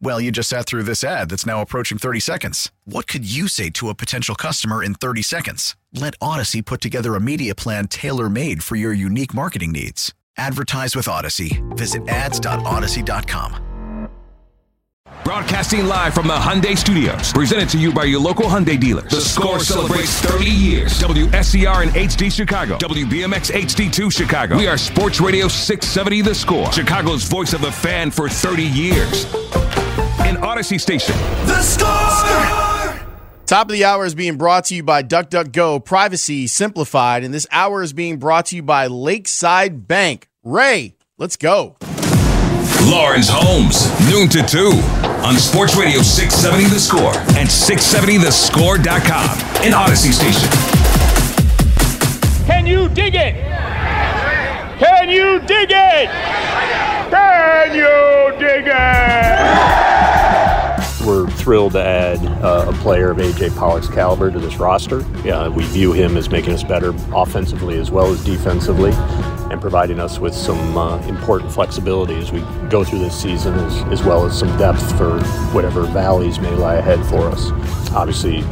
Well, you just sat through this ad that's now approaching 30 seconds. What could you say to a potential customer in 30 seconds? Let Odyssey put together a media plan tailor made for your unique marketing needs. Advertise with Odyssey. Visit ads.odyssey.com. Broadcasting live from the Hyundai Studios, presented to you by your local Hyundai dealers. The Score celebrates 30 years. WSCR and HD Chicago, WBMX HD2 Chicago. We are Sports Radio 670 The Score, Chicago's voice of the fan for 30 years. In Odyssey Station. The Score! Top of the hour is being brought to you by DuckDuckGo, privacy simplified. And this hour is being brought to you by Lakeside Bank. Ray, let's go. Lawrence Holmes, noon to 2 on Sports Radio 670 The Score and 670thescore.com in Odyssey Station. Can you dig it? Can you dig it? Can you dig it? Thrilled to add uh, a player of AJ Pollock's caliber to this roster. Yeah, we view him as making us better offensively as well as defensively and providing us with some uh, important flexibility as we go through this season, as, as well as some depth for whatever valleys may lie ahead for us. Obviously,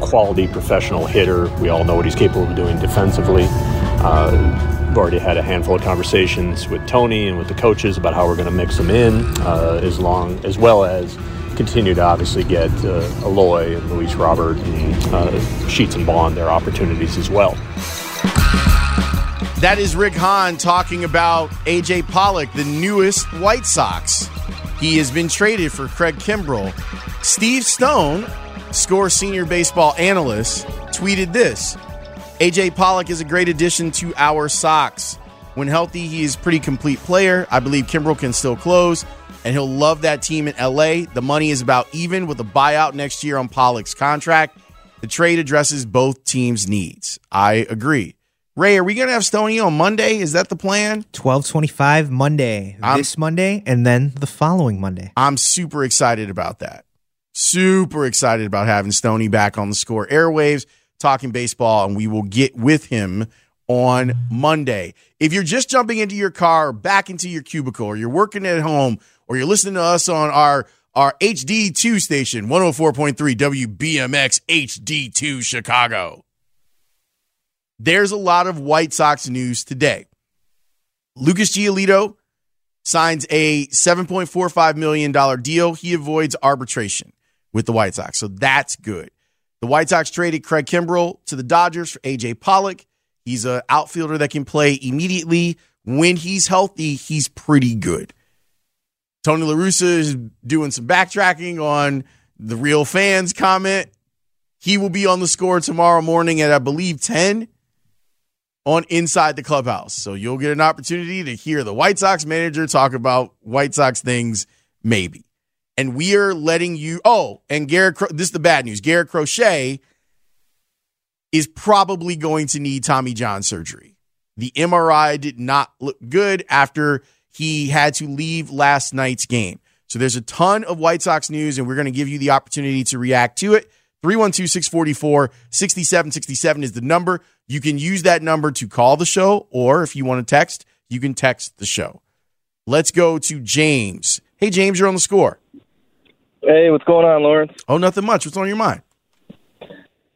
quality professional hitter. We all know what he's capable of doing defensively. Uh, we've already had a handful of conversations with Tony and with the coaches about how we're going to mix him in, uh, as long as well as continue to obviously get uh, Eloy and Luis Robert and uh, Sheets and Bond their opportunities as well. That is Rick Hahn talking about AJ Pollock, the newest White Sox. He has been traded for Craig Kimbrel. Steve Stone, score senior baseball analyst, tweeted this AJ Pollock is a great addition to our Sox. When healthy, he is pretty complete player. I believe Kimbrel can still close, and he'll love that team in LA. The money is about even with a buyout next year on Pollock's contract. The trade addresses both teams' needs. I agree. Ray, are we going to have Stoney on Monday? Is that the plan? 1225 Monday. I'm- this Monday and then the following Monday. I'm super excited about that. Super excited about having Stoney back on the score airwaves, talking baseball, and we will get with him on Monday. If you're just jumping into your car, back into your cubicle, or you're working at home, or you're listening to us on our our HD2 station, 104.3 WBMX HD2 Chicago. There's a lot of White Sox news today. Lucas Giolito signs a $7.45 million deal. He avoids arbitration with the White Sox. So that's good. The White Sox traded Craig Kimbrel to the Dodgers for AJ Pollock. He's an outfielder that can play immediately. When he's healthy, he's pretty good. Tony La Russa is doing some backtracking on the real fans comment. He will be on the score tomorrow morning at, I believe, 10 on Inside the Clubhouse. So you'll get an opportunity to hear the White Sox manager talk about White Sox things, maybe. And we are letting you. Oh, and Garrett, this is the bad news. Garrett Crochet is probably going to need Tommy John surgery. The MRI did not look good after he had to leave last night's game. So there's a ton of White Sox news, and we're going to give you the opportunity to react to it. 312 644 6767 is the number. You can use that number to call the show, or if you want to text, you can text the show. Let's go to James. Hey, James, you're on the score. Hey, what's going on, Lawrence? Oh, nothing much. What's on your mind?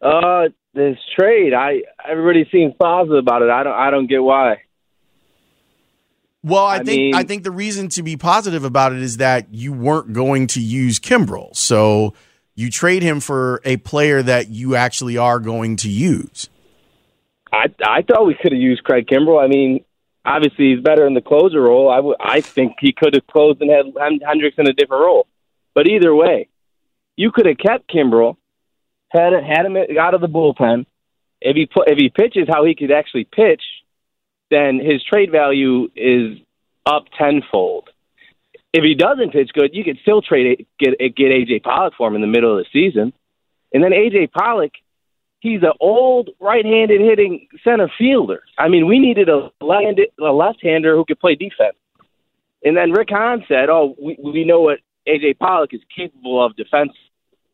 Uh, this trade, I everybody seems positive about it. I don't, I don't get why. Well, I, I think mean- I think the reason to be positive about it is that you weren't going to use Kimbrel, so you trade him for a player that you actually are going to use. I I thought we could have used Craig Kimbrel. I mean, obviously he's better in the closer role. I, w- I think he could have closed and had Hendriks in a different role. But either way, you could have kept Kimbrel, had had him out of the bullpen. If he put, if he pitches how he could actually pitch, then his trade value is up tenfold. If he doesn't pitch good, you could still trade get get AJ Pollock for him in the middle of the season, and then AJ Pollock he's an old right-handed hitting center fielder. I mean, we needed a left-hander who could play defense. And then Rick Hahn said, "Oh, we, we know what AJ Pollock is capable of defense.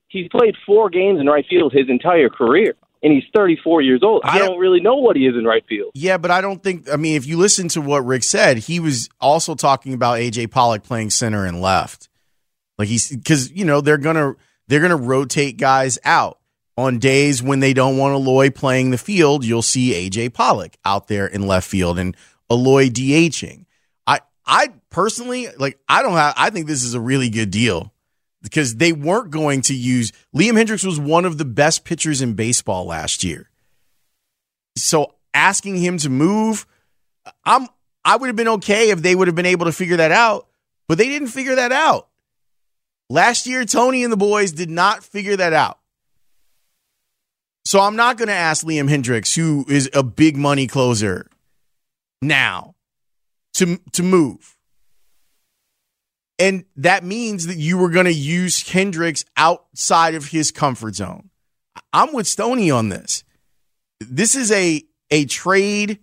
He's played four games in right field his entire career, and he's 34 years old. I don't really know what he is in right field. Yeah, but I don't think. I mean, if you listen to what Rick said, he was also talking about AJ Pollock playing center and left. Like he's because you know they're gonna they're gonna rotate guys out on days when they don't want Eloy playing the field, you'll see AJ Pollock out there in left field and Eloy DHing. I I personally like I don't have I think this is a really good deal because they weren't going to use Liam Hendriks was one of the best pitchers in baseball last year. So asking him to move, I'm I would have been okay if they would have been able to figure that out, but they didn't figure that out. Last year, Tony and the boys did not figure that out. So I'm not going to ask Liam Hendriks, who is a big money closer, now to to move. And that means that you were going to use Hendriks outside of his comfort zone. I'm with Stoney on this. This is a a trade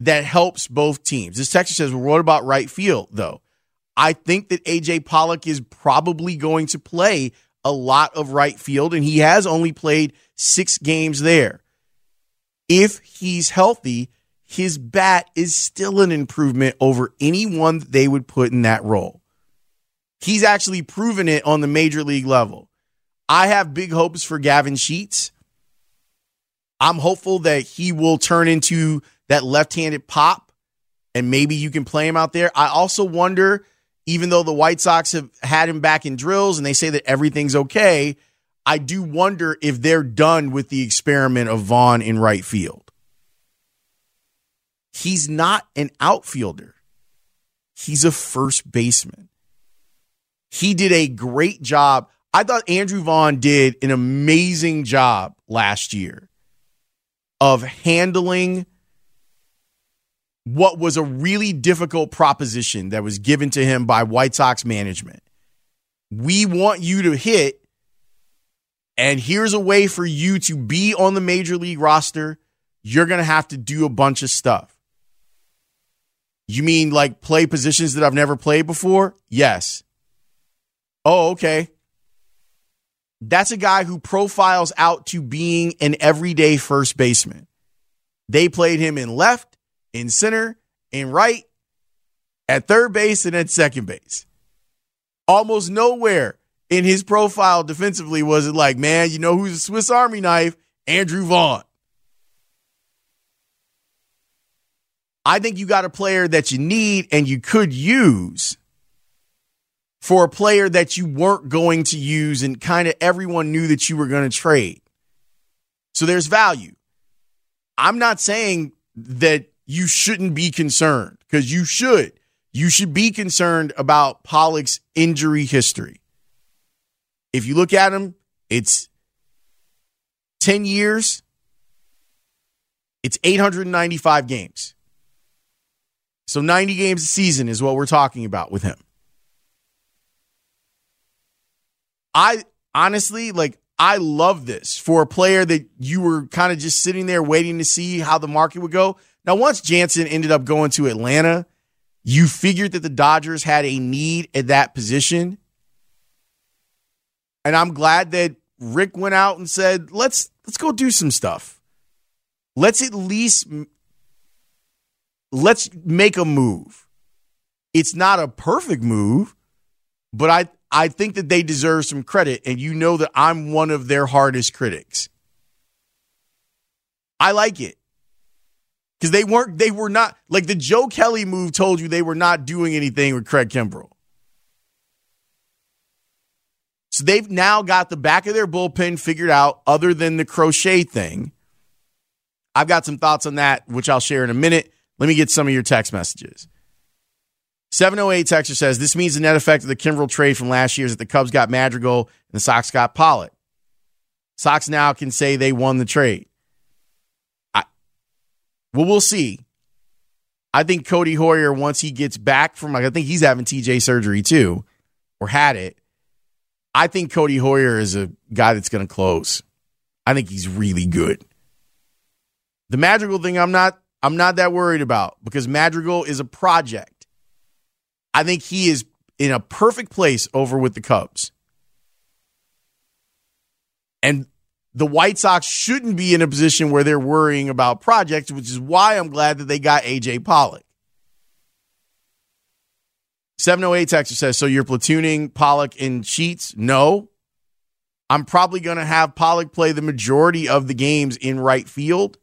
that helps both teams. This text says, well, what about right field, though? I think that AJ Pollock is probably going to play a lot of right field, and he has only played six games there. If he's healthy, his bat is still an improvement over anyone they would put in that role. He's actually proven it on the major league level. I have big hopes for Gavin Sheets. I'm hopeful that he will turn into that left handed pop and maybe you can play him out there. I also wonder even though the White Sox have had him back in drills and they say that everything's okay, I do wonder if they're done with the experiment of Vaughn in right field. He's not an outfielder. He's a first baseman. He did a great job. I thought Andrew Vaughn did an amazing job last year of handling what was a really difficult proposition that was given to him by White Sox management. We want you to hit, and here's a way for you to be on the major league roster. You're going to have to do a bunch of stuff. You mean like play positions that I've never played before? Yes. Oh, okay. That's a guy who profiles out to being an everyday first baseman. They played him in left in center, in right, at third base, and at second base. Almost nowhere in his profile defensively was it like, man, you know who's a Swiss Army knife? Andrew Vaughn. I think you got a player that you need and you could use for a player that you weren't going to use and kind of everyone knew that you were going to trade. So there's value. I'm not saying that you shouldn't be concerned because you should. You should be concerned about Pollock's injury history. If you look at him, it's 10 years, it's 895 games. So 90 games a season is what we're talking about with him. I honestly, like, I love this for a player that you were kind of just sitting there waiting to see how the market would go. Now, once Jansen ended up going to Atlanta, you figured that the Dodgers had a need at that position. And I'm glad that Rick went out and said, "Let's let's go do some stuff. Let's at least let's make a move. It's not a perfect move, but I I think that they deserve some credit and you know that I'm one of their hardest critics. I like it because they weren't they were not like the Joe Kelly move told you they were not doing anything with Craig Kimbrel. So they've now got the back of their bullpen figured out other than the crochet thing. I've got some thoughts on that, which I'll share in a minute. Let me get some of your text messages. 708 Texture says this means the net effect of the Kimbrel trade from last year is that the Cubs got Madrigal and the Sox got Pollock. Sox now can say they won the trade. I, well, we'll see. I think Codi Heuer, once he gets back from, like, I think he's having TJ surgery too, or had it. I think Codi Heuer is a guy that's going to close. I think he's really good. The Madrigal thing, I'm not, I'm not that worried about because Madrigal is a project. I think he is in a perfect place over with the Cubs. And the White Sox shouldn't be in a position where they're worrying about projects, which is why I'm glad that they got AJ Pollock. 708 Texas says, So you're platooning Pollock in Sheets? No. I'm probably going to have Pollock play the majority of the games in right field.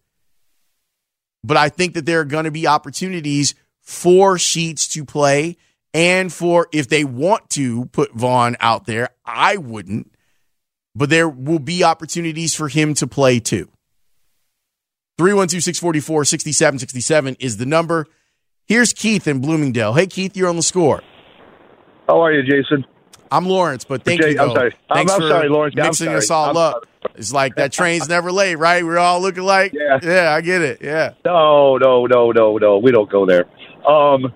But I think that there are going to be opportunities for Sheets to play and for if they want to put Vaughn out there. I wouldn't but there will be opportunities for him to play too. 312 644 6767 is the number. Here's Keith in Bloomingdale. Hey, Keith, you're on the score. How are you, Jason? I'm Lawrence, but thank Jay, you. Though. I'm sorry. Thanks I'm, I'm for sorry, Lawrence. Mixing I'm us all I'm up. sorry. It's like that train's never late, right? We're all looking like, Yeah. yeah, I get it. Yeah. No, no, no, no, no. We don't go there. Um,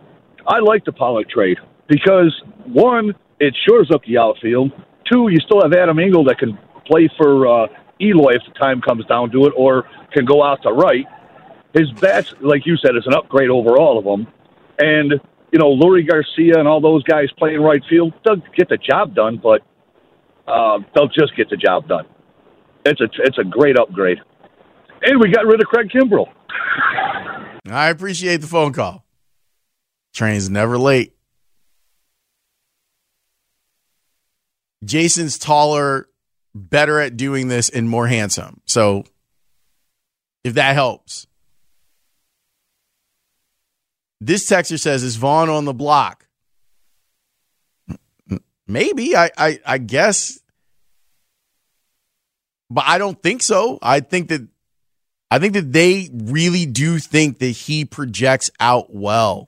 I like the Pollock trade because one, it shores up the outfield. Two, you still have Adam Engel that can play for uh, Eloy if the time comes down to it, or can go out to right. His bats, like you said, is an upgrade over all of them. And you know, Leury Garcia and all those guys playing right field, they'll get the job done, but uh, they'll just get the job done. It's a it's a great upgrade. And we got rid of Craig Kimbrel. I appreciate the phone call. Train's never late. Jason's taller, better at doing this, and more handsome. So, if that helps. This texter says, "Is Vaughn on the block?" Maybe. I, I, I guess, but I don't think so. I think that, I think that they really do think that he projects out well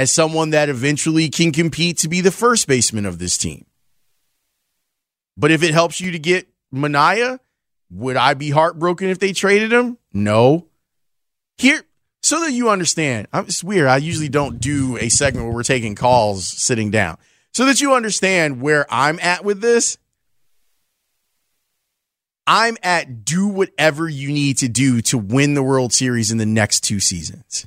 as someone that eventually can compete to be the first baseman of this team. But if it helps you to get Manaea, would I be heartbroken if they traded him? No. Here, so that you understand, I'm, it's weird. I usually don't do a segment where we're taking calls sitting down. So that you understand where I'm at with this. I'm at do whatever you need to do to win the World Series in the next two seasons.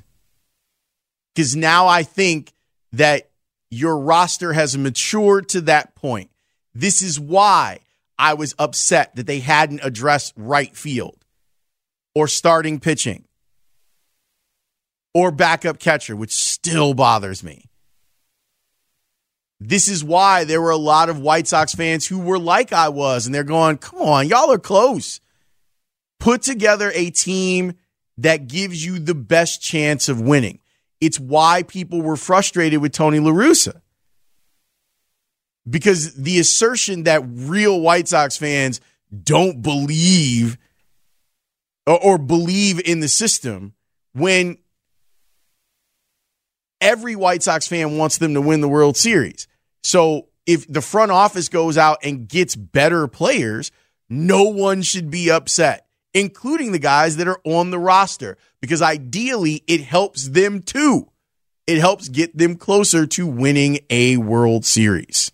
Because now I think that your roster has matured to that point. This is why I was upset that they hadn't addressed right field or starting pitching or backup catcher, which still bothers me. This is why there were a lot of White Sox fans who were like I was, and they're going, come on, y'all are close. Put together a team that gives you the best chance of winning. It's why people were frustrated with Tony La Russa. Because the assertion that real White Sox fans don't believe or, or believe in the system when every White Sox fan wants them to win the World Series. So if the front office goes out and gets better players, no one should be upset, including the guys that are on the roster, because ideally it helps them too. It helps get them closer to winning a World Series.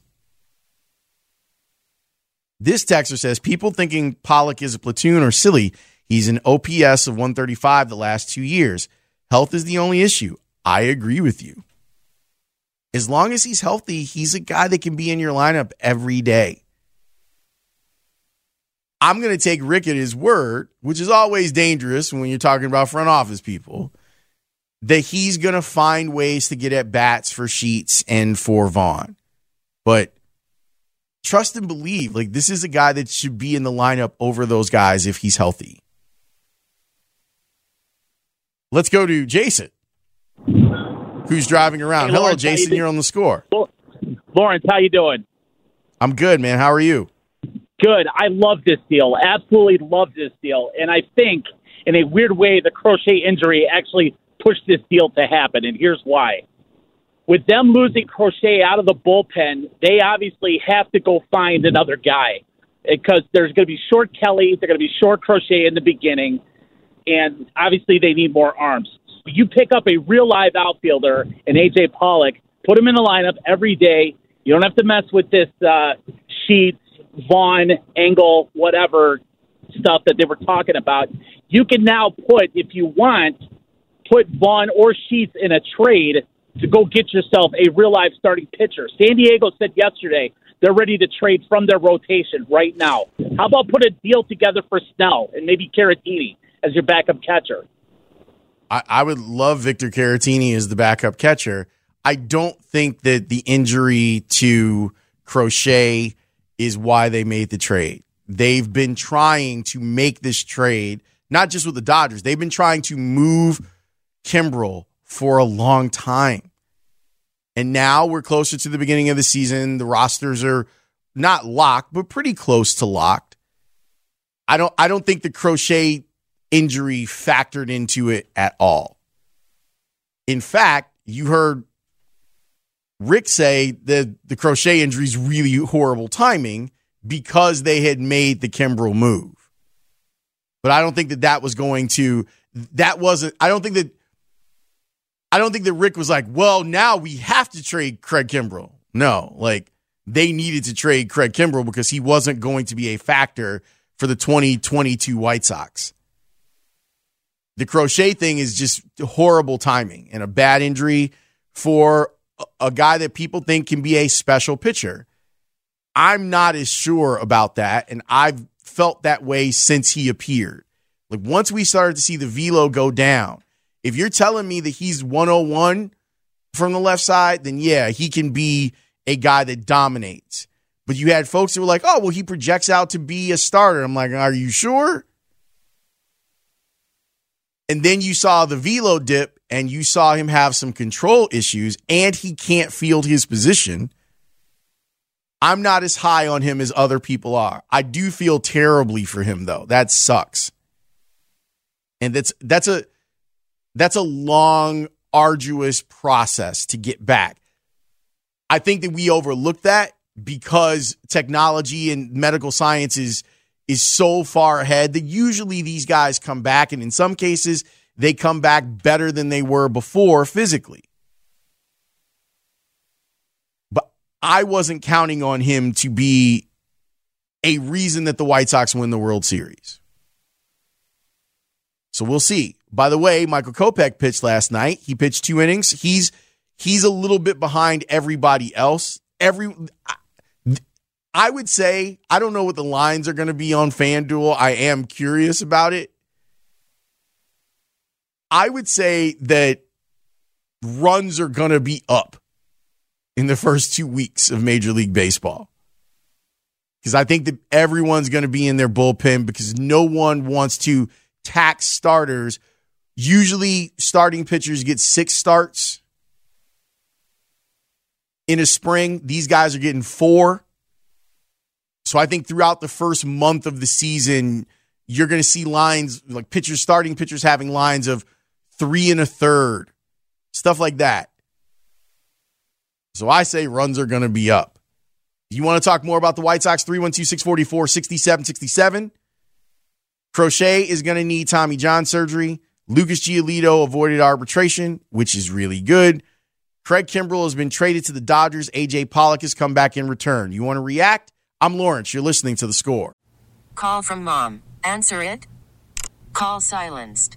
This texter says people thinking Pollock is a platoon are silly. He's an OPS of 135 the last two years. Health is the only issue. I agree with you. As long as he's healthy, he's a guy that can be in your lineup every day. I'm going to take Rick at his word, which is always dangerous when you're talking about front office people, that he's going to find ways to get at bats for Sheets and for Vaughn. But trust and believe, like this is a guy that should be in the lineup over those guys if he's healthy. Let's go to Jason who's driving around. Hey, Hello, Lawrence, how you Jason. You're on the score. Lawrence, how you doing? I'm good, man. How are you? Good. I love this deal. Absolutely love this deal. And I think in a weird way, the Crochet injury actually pushed this deal to happen, and here's why. With them losing Crochet out of the bullpen, they obviously have to go find another guy because there's going to be short Kelly, they're going to be short Crochet in the beginning, and obviously they need more arms. You pick up a real live outfielder in AJ Pollock, put him in the lineup every day. You don't have to mess with this uh, Sheets, Vaughn, Engel, whatever stuff that they were talking about. You can now put, if you want, put Vaughn or Sheets in a trade to go get yourself a real live starting pitcher. San Diego said yesterday they're ready to trade from their rotation right now. How about put a deal together for Snell and maybe Caratini as your backup catcher? I, I would love Victor Caratini as the backup catcher. I don't think that the injury to Crochet is why they made the trade. They've been trying to make this trade, not just with the Dodgers, they've been trying to move Kimbrel for a long time. And now we're closer to the beginning of the season. The rosters are not locked, but pretty close to locked. I don't I don't think the crochet injury factored into it at all. In fact, you heard Rick say that the crochet injury is really horrible timing because they had made the Kimbrel move. But I don't think that that was going to that wasn't I don't think that I don't think that Rick was like, well, now we have to trade Craig Kimbrel. No, like they needed to trade Craig Kimbrel because he wasn't going to be a factor for the 2022 White Sox. The crochet thing is just horrible timing and a bad injury for a guy that people think can be a special pitcher. I'm not as sure about that. And I've felt that way since he appeared. Like once we started to see the velo go down, if you're telling me that he's 101 from the left side, then yeah, he can be a guy that dominates. But you had folks that were like, oh, well, he projects out to be a starter. I'm like, are you sure? And then you saw the velo dip and you saw him have some control issues and he can't field his position. I'm not as high on him as other people are. I do feel terribly for him though. That sucks. And that's that's a that's a long arduous process to get back. I think that we overlook that because technology and medical sciences is is so far ahead that usually these guys come back and in some cases they come back better than they were before physically. But I wasn't counting on him to be a reason that the White Sox win the World Series. So we'll see. By the way, Michael Kopech pitched last night. He pitched two innings. He's he's a little bit behind everybody else. Every I would say I don't know what the lines are going to be on FanDuel. I am curious about it. I would say that runs are going to be up in the first two weeks of Major League Baseball. Because I think that everyone's going to be in their bullpen because no one wants to tax starters. Usually, starting pitchers get six starts in a spring. These guys are getting four. So I think throughout the first month of the season, you're going to see lines like pitchers, starting pitchers having lines of three and a third, stuff like that. So I say runs are going to be up. You want to talk more about the White Sox? 312 644 6767. Crochet is going to need Tommy John surgery. Lucas Giolito avoided arbitration, which is really good. Craig Kimbrel has been traded to the Dodgers. AJ Pollock has come back in return. You want to react? I'm Lawrence. You're listening to the score. Call from mom. Answer it. Call silenced.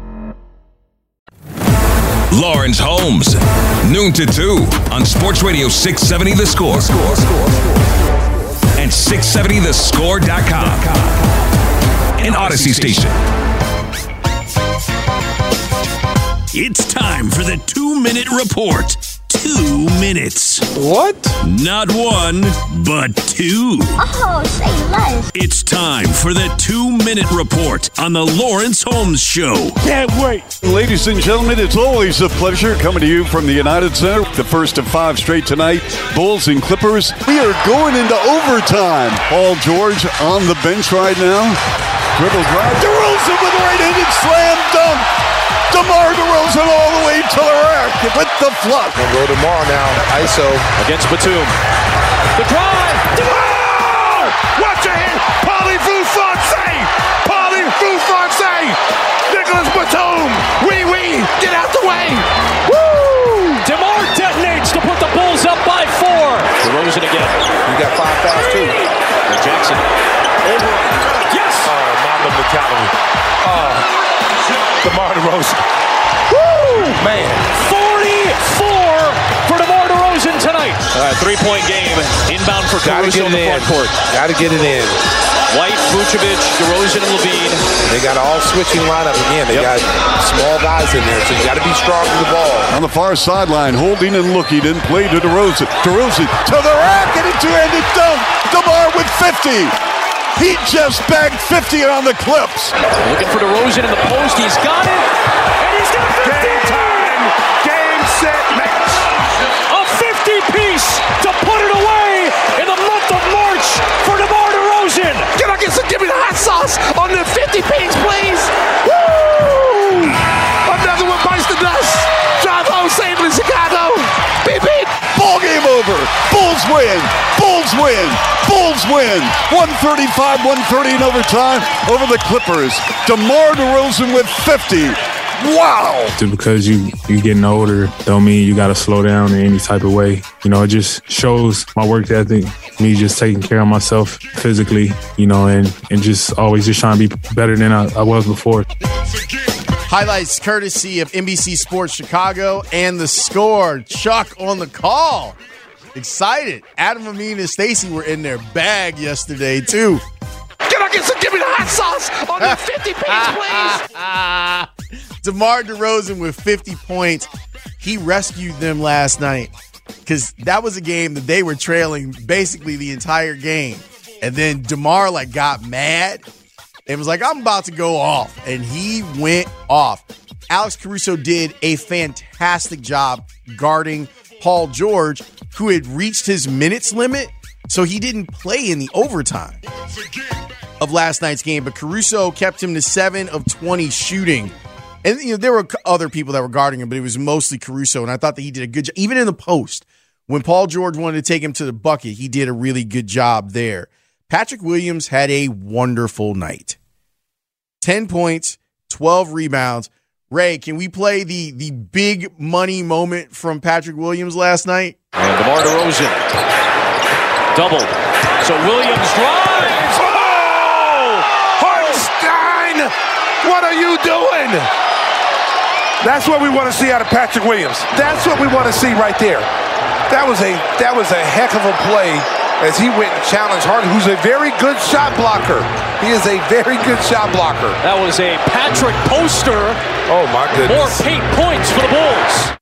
Lawrence Holmes, noon to 2 on Sports Radio 670 The Score. And 670thescore.com. An Odyssey station. It's time for the two minute report. Two minutes. What? Not one, but two. Oh, say less. It's time for the two minute report on the Lawrence Holmes Show. Can't wait. Ladies and gentlemen, it's always a pleasure coming to you from the United Center. The first of five straight tonight. Bulls and Clippers. We are going into overtime. Paul George on the bench right now. Dribble drive. DeRozan with a right-handed slam dunk. DeMar DeRozan all the way to the rack with the flush. And go tomorrow now. ISO against Batum. The drive. DeMar! Watch your hand. Paulie Fufonse. Paulie Fufonse. Nicolas Batum. Wee wee. Get out the way. Woo! DeMar detonates to put the Bulls up by four. DeRozan again. You got five fouls too. And Jackson. Over. Yes. Oh, Mamba mentality. Oh. DeMar DeRozan. Woo! Man. 44 for DeMar DeRozan tonight. All right, three-point game. Inbound for Caruso in the front court. Got to get it in. White, Vucevic, DeRozan, and LaVine. They got all switching lineup again. They yep. got small guys in there, so you got to be strong with the ball. On the far sideline, holding and looking, and play to DeRozan. DeRozan to the rack and a two-handed dunk. DeMar with 50. He just bagged 50 on the clips. Looking for DeRozan in the post. He's got it. And he's got 50. Game time. Game, set, match. A 50 piece to put it away in the month of March for DeMar DeRozan. Can I get some, give me the hot sauce on the 50 piece, please? Bulls win. Bulls win. Bulls win. 135, 130 in overtime over the Clippers. DeMar DeRozan with 50. Wow. Just because you you getting older don't mean you got to slow down in any type of way. You know, it just shows my work ethic, me just taking care of myself physically, you know, and and just always just trying to be better than I, I was before. Highlights courtesy of NBC Sports Chicago and the score. Chuck on the call. Excited. Adam Amin and Stacey were in their bag yesterday, too. Can I get some? Give me the hot sauce on the 50 piece, please. Ah. DeMar DeRozan with 50 points. He rescued them last night because that was a game that they were trailing basically the entire game. And then DeMar like got mad and was like, I'm about to go off. And he went off. Alex Caruso did a fantastic job guarding Paul George, who had reached his minutes limit, so he didn't play in the overtime of last night's game. But Caruso kept him to seven of 20 shooting. And you know, there were other people that were guarding him, but it was mostly Caruso. And I thought that he did a good job. Even in the post, when Paul George wanted to take him to the bucket, he did a really good job there. Patrick Williams had a wonderful night. 10 points, 12 rebounds. Ray, can we play the the big money moment from Patrick Williams last night? And DeMar DeRozan. Double. So Williams drives. Oh! Hartenstein! What are you doing? That's what we want to see out of Patrick Williams. That's what we want to see right there. That was a that was a heck of a play as he went and challenged Harden, who's a very good shot blocker. He is a very good shot blocker. That was a Patrick poster. Oh, my goodness. More paint points for the Bulls.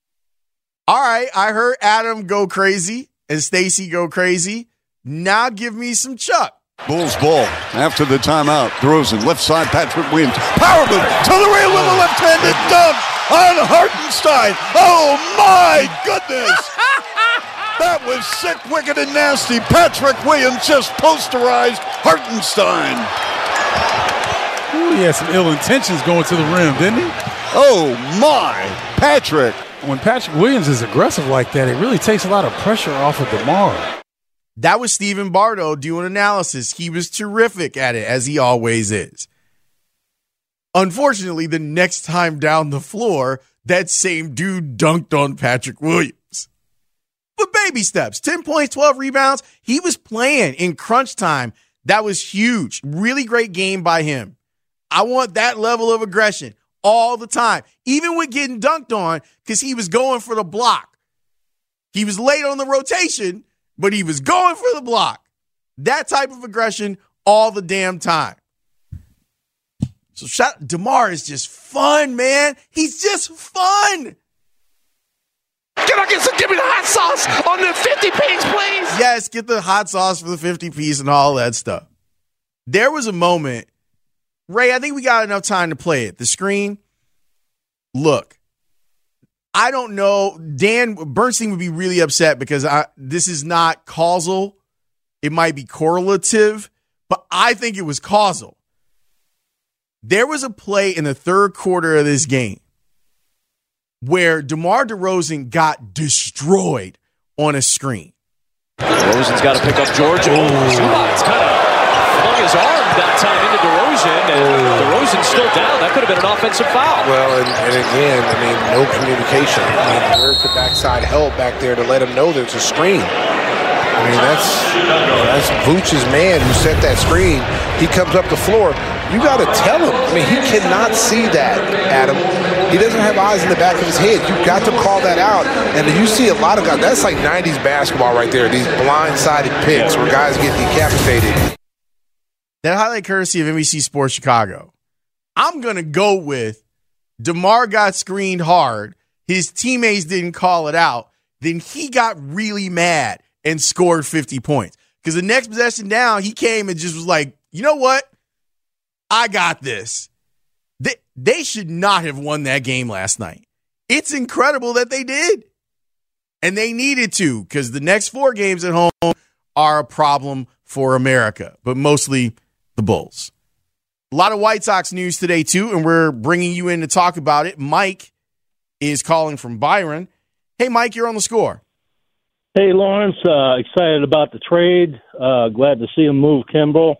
All right, I heard Adam go crazy and Stacey go crazy. Now give me some Chuck. Bulls ball after the timeout. DeRozan, left side, Patrick Williams. Power move to the rail with a left-handed dunk on Hartenstein. Oh, my goodness. That was sick, wicked, and nasty. Patrick Williams just posterized Hartenstein. Ooh, he had some ill intentions going to the rim, didn't he? Oh, my. Patrick. When Patrick Williams is aggressive like that, it really takes a lot of pressure off of DeMar. That was Stephen Bardo doing analysis. He was terrific at it, as he always is. Unfortunately, the next time down the floor, that same dude dunked on Patrick Williams. But baby steps 10 points, 12 rebounds. He was playing in crunch time. That was huge. Really great game by him. I want that level of aggression all the time, even with getting dunked on, because he was going for the block. He was late on the rotation, but he was going for the block. That type of aggression all the damn time. So shout DeMar is just fun, man. He's just fun. Can I get some? Give me the hot sauce on the 50 piece, please. Yes, get the hot sauce for the 50 piece and all that stuff. There was a moment, Ray, I think we got enough time to play it. The screen. Look, I don't know. Dan Bernstein would be really upset because I, this is not causal. It might be correlative, but I think it was causal. There was a play in the third quarter of this game where DeMar DeRozan got destroyed on a screen. DeRozan's got to pick up George. Oh, Zubac's kind of flung his arm that time into DeRozan, and oh. DeRozan's still down. That could have been an offensive foul. Well, and, and again, I mean, no communication. I mean, where's the backside help back there to let him know there's a screen? I mean, that's that's Vooch's man who set that screen. He comes up the floor. You got to tell him. I mean, he cannot see that, Adam. He doesn't have eyes in the back of his head. You've got to call that out. And you see a lot of guys. That's like 90s basketball right there. These blindsided picks where guys get decapitated. That highlight courtesy of NBC Sports Chicago. I'm going to go with DeMar got screened hard. His teammates didn't call it out. Then he got really mad and scored 50 points. Because the next possession down, he came and just was like, you know what? I got this. They, should not have won that game last night. It's incredible that they did. And they needed to because the next four games at home are a problem for America, but mostly the Bulls. A lot of White Sox news today, too, and we're bringing you in to talk about it. Mike is calling from Byron. Hey, Mike, you're on the score. Hey, Lawrence. Uh, excited about the trade. Uh, glad to see him move Kimbrel.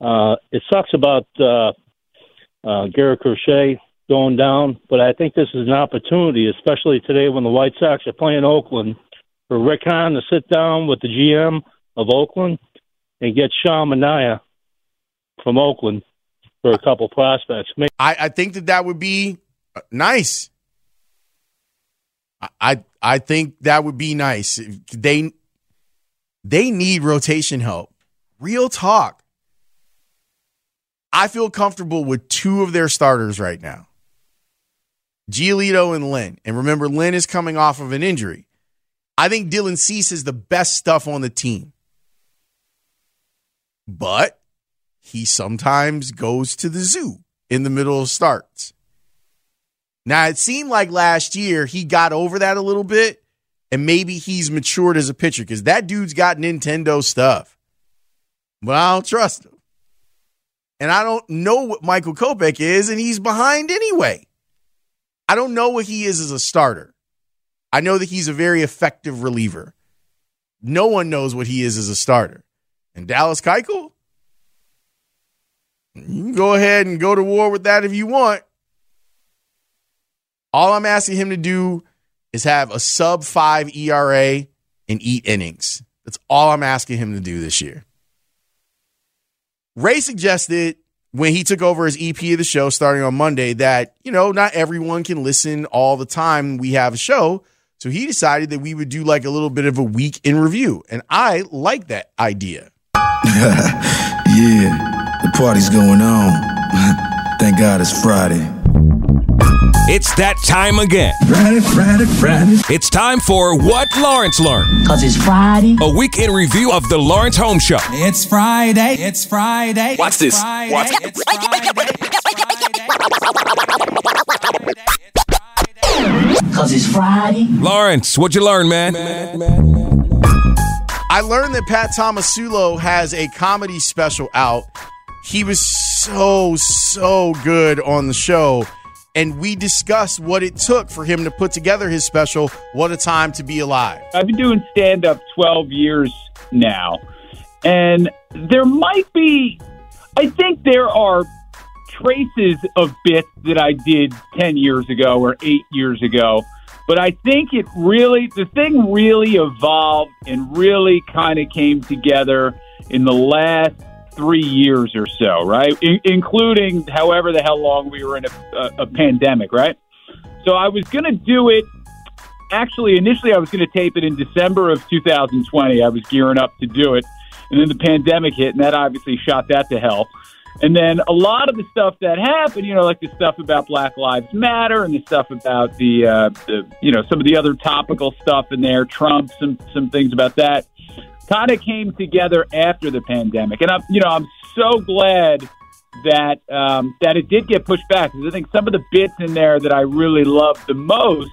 Uh, it sucks about uh, Garrett Crochet going down, but I think this is an opportunity, especially today when the White Sox are playing Oakland, for Rick Hahn to sit down with the GM of Oakland and get Sean Manaea from Oakland for a couple prospects. Maybe- I, I think that that would be uh, nice. I I think that would be nice. They they need rotation help. Real talk. I feel comfortable with two of their starters right now. Giolito and Lynn. And remember, Lynn is coming off of an injury. I think Dylan Cease is the best stuff on the team. But he sometimes goes to the zoo in the middle of starts. Now, it seemed like last year he got over that a little bit, and maybe he's matured as a pitcher because that dude's got Nintendo stuff. But I don't trust him. And I don't know what Michael Kopech is, and he's behind anyway. I don't know what he is as a starter. I know that he's a very effective reliever. No one knows what he is as a starter. And Dallas Keuchel, you can go ahead and go to war with that if you want. All I'm asking him to do is have a sub five ERA and eat innings. That's all I'm asking him to do this year. Ray suggested when he took over as EP of the show starting on Monday that, you know, not everyone can listen all the time we have a show. So he decided that we would do like a little bit of a week in review. And I like that idea. yeah, the party's going on. Thank God it's Friday. It's that time again. Friday, Friday, Friday. It's time for What Lawrence Learned. Cause it's Friday. A week in review of the Lawrence Holmes Show. It's Friday. It's Friday. Watch this. Friday. Watch It's Friday. Cause it's Friday. Lawrence, what'd you learn, man? I learned that Pat Tomasulo has a comedy special out. He was so, so good on the show. And we discussed what it took for him to put together his special, What a Time to Be Alive. I've been doing stand up 12 years now. And there might be, I think there are traces of bits that I did 10 years ago or eight years ago. But I think it really, the thing really evolved and really kind of came together in the last three years or so, right? Including however the hell long we were in a, a, a pandemic, right? So I was going to do it. Actually, initially, I was going to tape it in December of 2020. I was gearing up to do it. And then the pandemic hit, and that obviously shot that to hell. And then a lot of the stuff that happened, you know, like the stuff about Black Lives Matter and the stuff about the, uh, the you know, some of the other topical stuff in there, Trump, some some things about that, kind of came together after the pandemic. And I'm, you know, I'm so glad that um, that it did get pushed back because I think some of the bits in there that I really loved the most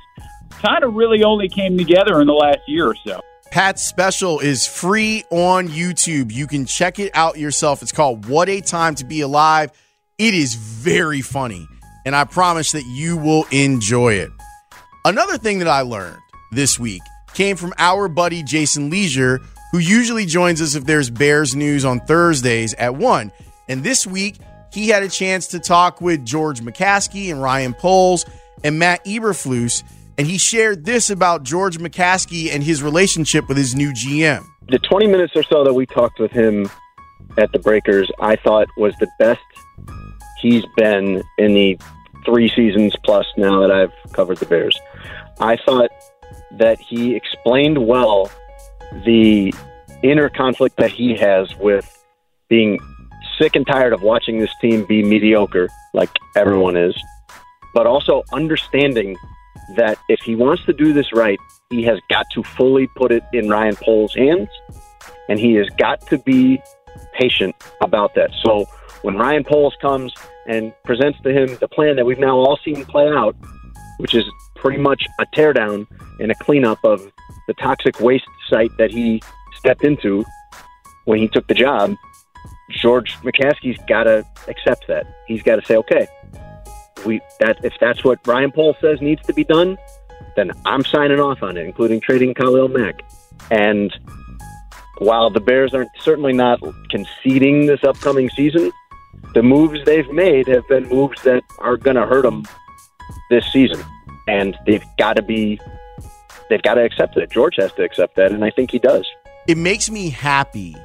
kind of really only came together in the last year or so. Pat's special is free on YouTube. You can check it out yourself. It's called What a Time to Be Alive. It is very funny, and I promise that you will enjoy it. Another thing that I learned this week came from our buddy Jason Lieser, who usually joins us if there's Bears news on Thursdays at 1. And this week, he had a chance to talk with George McCaskey and Ryan Poles and Matt Eberflus and he shared this about George McCaskey and his relationship with his new GM. The 20 minutes or so that we talked with him at the Breakers, I thought was the best he's been in the three seasons plus now that I've covered the Bears. I thought that he explained well the inner conflict that he has with being sick and tired of watching this team be mediocre, like everyone is, but also understanding that if he wants to do this right, he has got to fully put it in Ryan Poles' hands, and he has got to be patient about that. So when Ryan Poles comes and presents to him the plan that we've now all seen play out, which is pretty much a teardown and a cleanup of the toxic waste site that he stepped into when he took the job, George McCaskey's got to accept that. He's got to say, okay, we that if that's what Ryan Poles says needs to be done, then I'm signing off on it, including trading Khalil Mack. And while the Bears aren't certainly not conceding this upcoming season, the moves they've made have been moves that are going to hurt them this season, and they've got to be they've got to accept it. George has to accept that, and I think he does. It makes me happy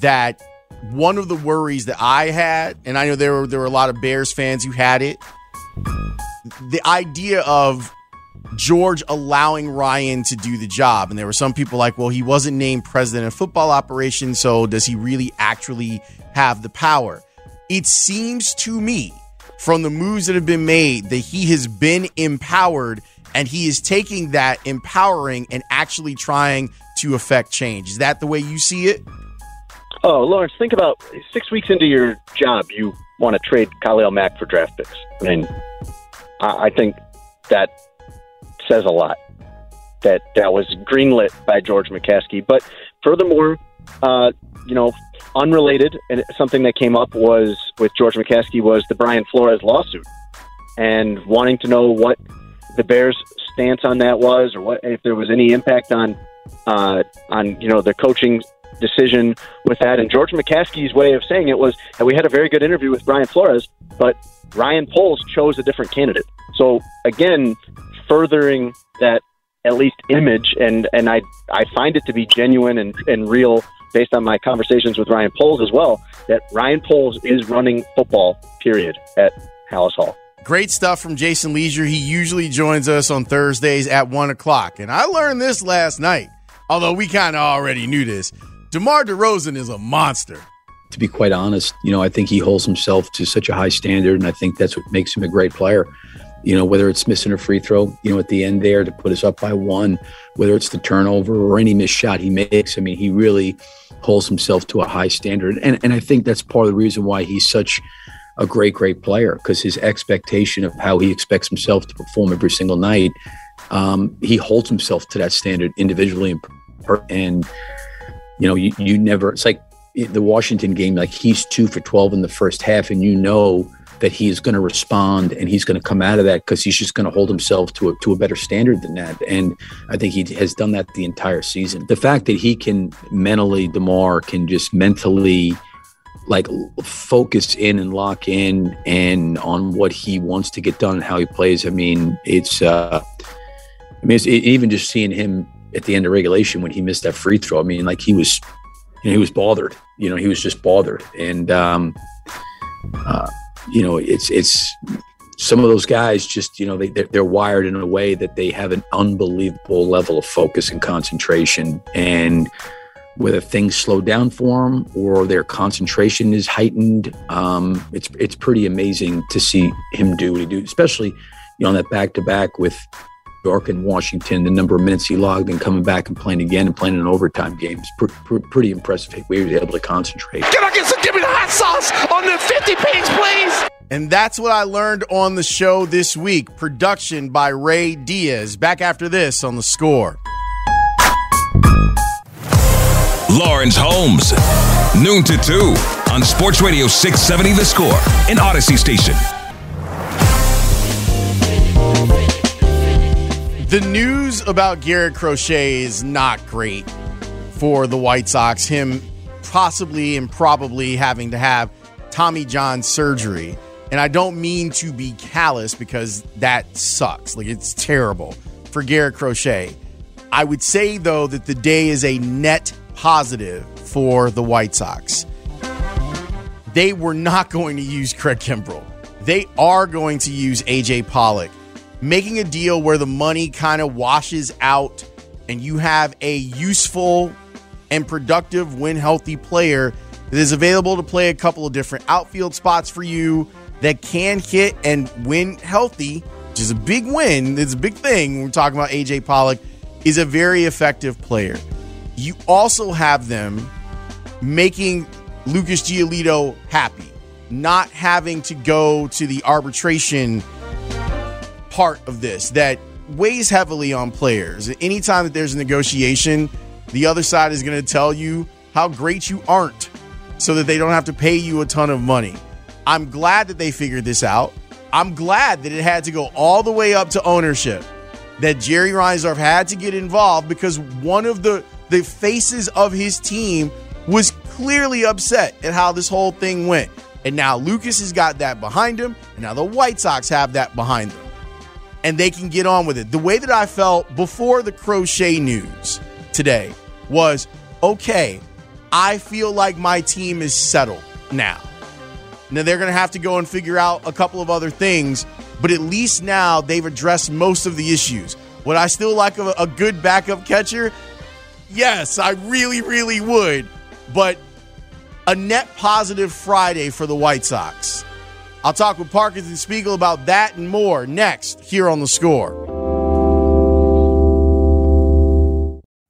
that one of the worries that I had, and I know there were there were a lot of Bears fans who had it, the idea of George allowing Ryan to do the job. And there were some people like, well, he wasn't named president of football operations, so does he really actually have the power? It seems to me from the moves that have been made that he has been empowered and he is taking that empowering and actually trying to affect change. Is that the way you see it? Oh, Lawrence, think about six weeks into your job, you want to trade Khalil Mack for draft picks. I mean, I think that says a lot. That that was greenlit by George McCaskey. But furthermore, uh, you know, unrelated and something that came up was with George McCaskey was the Brian Flores lawsuit, and wanting to know what the Bears' stance on that was, or what if there was any impact on uh, on you know the coaching decision with that. And George McCaskey's way of saying it was that we had a very good interview with Brian Flores, but Ryan Poles chose a different candidate. So again, furthering that at least image, and and I I find it to be genuine and and real based on my conversations with Ryan Poles as well. That Ryan Poles is running football. Period at Halas Hall. Great stuff from Jason Lieser. He usually joins us on Thursdays at one o'clock, and I learned this last night. Although we kind of already knew this, DeMar DeRozan is a monster to be quite honest, you know, I think he holds himself to such a high standard, and I think that's what makes him a great player. You know, whether it's missing a free throw, you know, at the end there to put us up by one, whether it's the turnover or any missed shot he makes, I mean, he really holds himself to a high standard. And, and I think that's part of the reason why he's such a great, great player because his expectation of how he expects himself to perform every single night, um, he holds himself to that standard individually and, you know, you, you never, it's like the Washington game, like he's two for 12 in the first half, and you know that he is going to respond and he's going to come out of that because he's just going to hold himself to a, to a better standard than that. And I think he has done that the entire season. The fact that he can mentally, DeMar can just mentally like focus in and lock in and on what he wants to get done and how he plays. I mean, it's uh, I mean, it's, it, even just seeing him at the end of regulation when he missed that free throw. I mean, like he was, you know, he was bothered. You know, he was just bothered, and um, uh, you know, it's it's some of those guys just you know they they're, they're wired in a way that they have an unbelievable level of focus and concentration and whether things slow down for them or their concentration is heightened. Um, it's it's pretty amazing to see him do what he do, especially you know on that back to back with York and Washington. The number of minutes he logged and coming back and playing again and playing an overtime game is pr- pr- pretty impressive. We were able to concentrate. Can I get some? Give me the hot sauce on the 50 piece, please. And that's what I learned on the show this week. Production by Ray Diaz. Back after this on the score. Lawrence Holmes, noon to 2 on Sports Radio 670 The Score, in Audacy Station. The news about Garrett Crochet is not great for the White Sox. Him possibly and probably having to have Tommy John surgery. And I don't mean to be callous because that sucks. Like it's terrible for Garrett Crochet. I would say, though, that the day is a net positive for the White Sox. They were not going to use Craig Kimbrel. They are going to use AJ Pollock, making a deal where the money kind of washes out and you have a useful and productive, when healthy player that is available to play a couple of different outfield spots for you that can hit and win healthy, which is a big win. It's a big thing. We're talking about AJ Pollock, is a very effective player. You also have them making Lucas Giolito happy, not having to go to the arbitration part of this that weighs heavily on players. Anytime that there's a negotiation, the other side is going to tell you how great you aren't so that they don't have to pay you a ton of money. I'm glad that they figured this out. I'm glad that it had to go all the way up to ownership, that Jerry Reinsdorf had to get involved because one of the, the faces of his team was clearly upset at how this whole thing went. And now Lucas has got that behind him, and now the White Sox have that behind them. And they can get on with it. The way that I felt before the crochet news today was okay, I feel like my team is settled now. Now they're going to have to go and figure out a couple of other things, but at least now they've addressed most of the issues. Would I still like a, a good backup catcher? Yes, I really, really would. But a net positive Friday for the White Sox. I'll talk with Parkins and Spiegel about that and more next here on the score.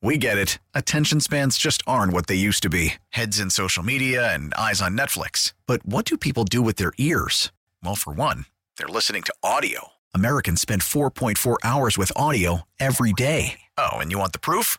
We get it. Attention spans just aren't what they used to be heads in social media and eyes on Netflix. But what do people do with their ears? Well, for one, they're listening to audio. Americans spend 4.4 hours with audio every day. Oh, and you want the proof?